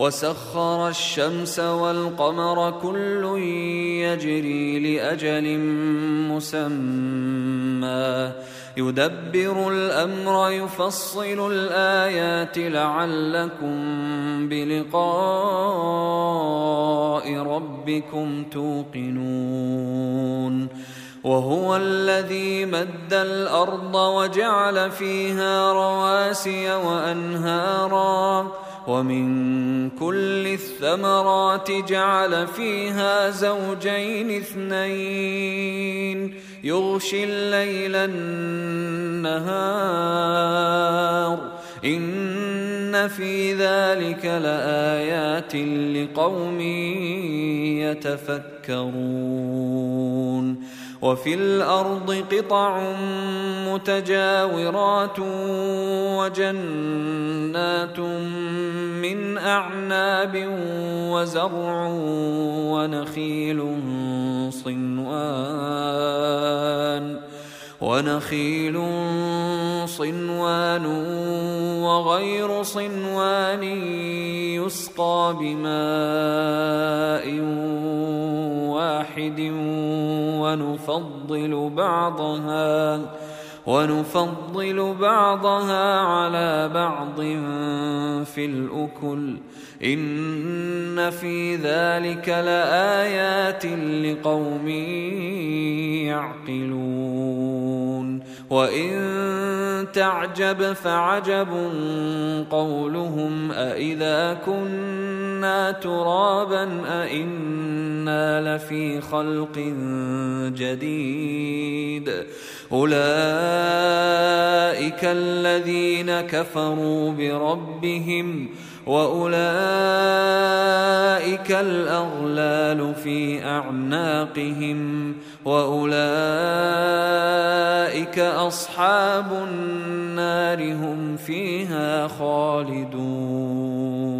وسخر الشمس والقمر كل يجري لأجل مسمى. يدبر الأمر يفصل الآيات لعلكم بلقاء ربكم توقنون. وهو الذي مد الأرض وجعل فيها رواسي وأنهارا. ومن كل الثمرات جعل فيها زوجين اثنين يغشي الليل النهار. إن في ذلك لآيات لقوم يتفكرون. وفي الأرض قطع متجاورات وجنات من أعناب وزرع ونخيل صنوان ونخيل صنوان وغير صنوان يسقى بماء واحد ونفضل بعضها ونفضل بعضها على بعض في الأكل. إن في ذلك لآيات لقوم يعقلون. وإن تعجب فعجب قولهم أإذا كنا ترابا أإنا لفي خلق جديد. أولئك الذين كفروا بربهم وأولئك الأغلال في أعناقهم وأولئك أصحاب النار هم فيها خالدون.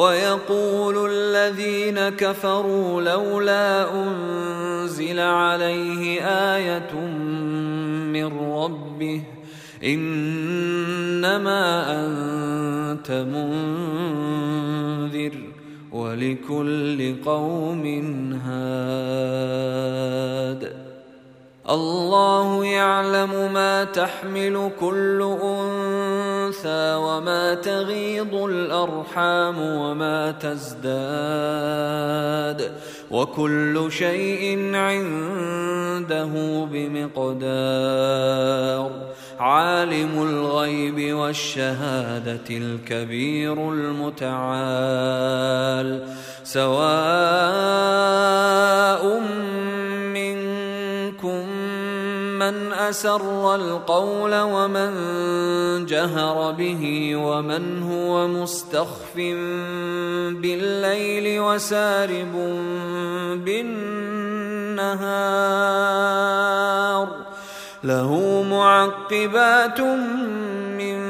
ويقول الذين كفروا لولا أنزل عليه آية من ربه إنما أنت منذر ولكل قوم هاد. الله يعلم ما تحمل كل أنثى وما تغيض الأرحام وما تزداد وكل شيء عنده بمقدار عالم الغيب والشهادة الكبير المتعال سواء من اسر القول ومن جهر به ومن هو مستخف بالليل وسارب بالنهار له معقبات من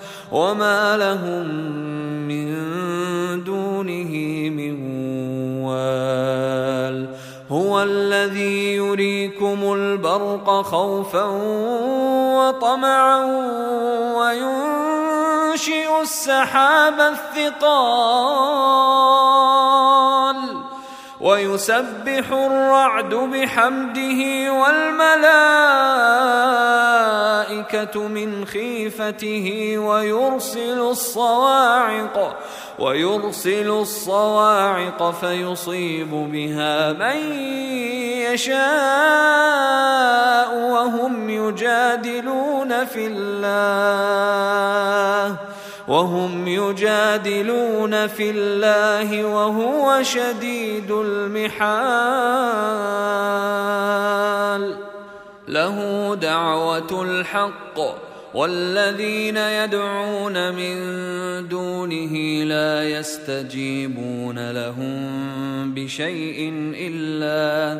وما لهم من دونه من وال هو الذي يريكم البرق خوفا وطمعا وينشئ السحاب الثقال ويسبح الرعد بحمده والملائكة من خيفته ويرسل الصواعق ويرسل الصواعق فيصيب بها من يشاء وهم يجادلون في الله. وهم يجادلون في الله وهو شديد المحال. له دعوة الحق والذين يدعون من دونه لا يستجيبون لهم بشيء إلا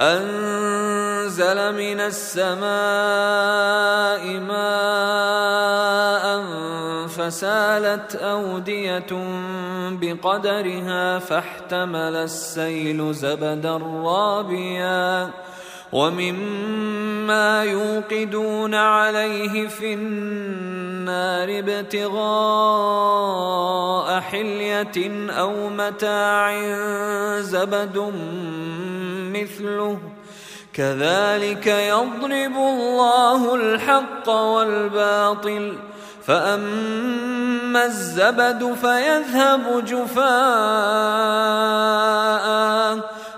أنزل من السماء ماء فسالت أودية بقدرها فاحتمل السيل زبدا رابيا ومما يوقدون عليه في النار ابتغاء حلية أو متاع زبد مثله كذلك يضرب الله الحق والباطل فأما الزبد فيذهب جفاء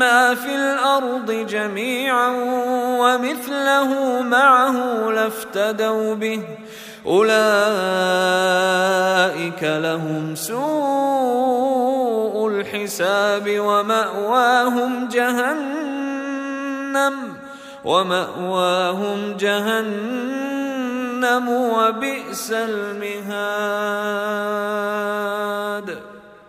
ما في الأرض جميعا ومثله معه لافتدوا به. أولئك لهم سوء الحساب ومأواهم جهنم ومأواهم جهنم وبئس المهاد.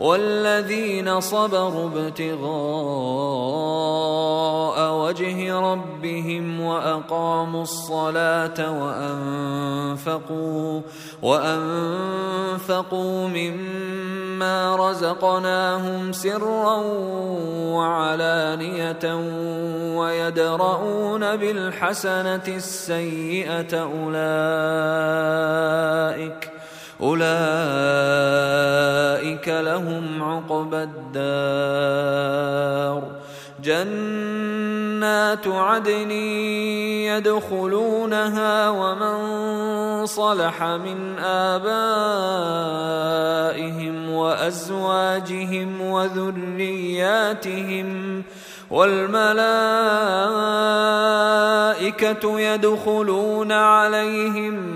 والذين صبروا ابتغاء وجه ربهم وأقاموا الصلاة وانفقوا وأنفقوا مما رزقناهم سرا وعلانية ويدرؤون بالحسنة السيئة اولئك أولئك لهم عقبى الدار. جنات عدن يدخلونها ومن صلح من آبائهم وأزواجهم وذرياتهم والملائكة يدخلون عليهم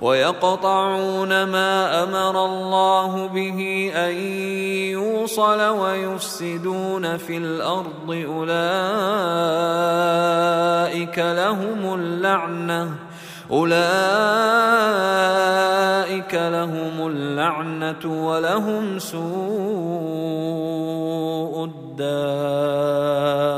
ويقطعون ما أمر الله به أن يوصل ويفسدون في الأرض أولئك لهم اللعنة أولئك لهم اللعنة ولهم سوء الدار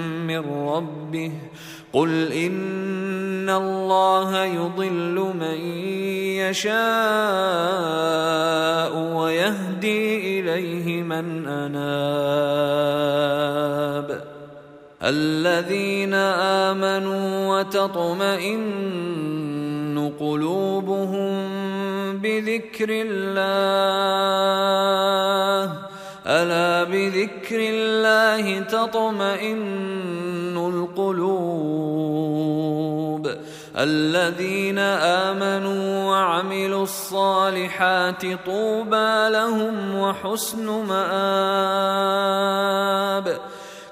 من ربه قل إن الله يضل من يشاء ويهدي إليه من أناب الذين آمنوا وتطمئن قلوبهم بذكر الله ألا بذكر الله تطمئن القلوب الذين آمنوا وعملوا الصالحات طوبى لهم وحسن مآب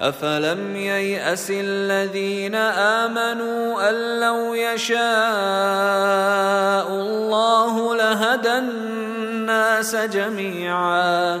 أفلم ييأس الذين آمنوا أن لو يشاء الله لهدى الناس جميعا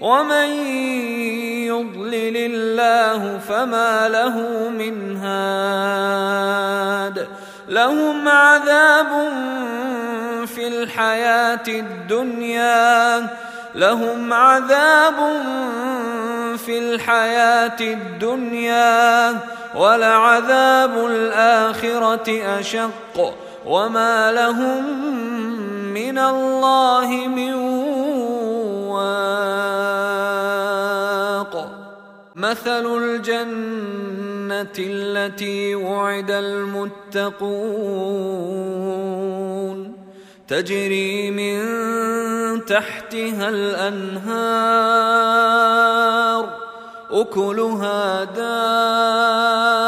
ومن يضلل الله فما له من هاد لهم عذاب في الحياة الدنيا لهم عذاب في الحياة الدنيا ولعذاب الآخرة أشق. وما لهم من الله من مثل الجنة التي وعد المتقون. تجري من تحتها الأنهار أكلها دائم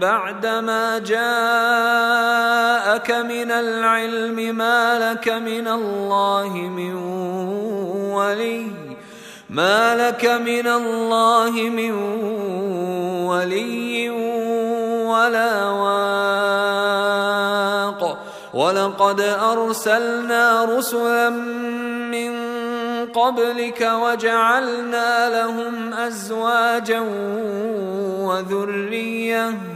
بعدما جاءك من العلم ما لك من الله من ولي ما لك من الله من ولي ولا واق. ولقد أرسلنا رسلا من قبلك وجعلنا لهم أزواجا وذرية.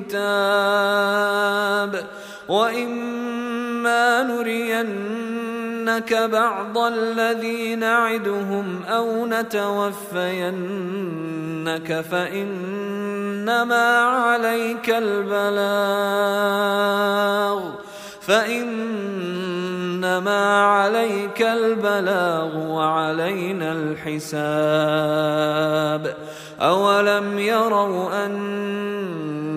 الكتاب وإما نرينك بعض الذي نعدهم أو نتوفينك فإنما عليك البلاغ فإنما عليك البلاغ وعلينا الحساب أولم يروا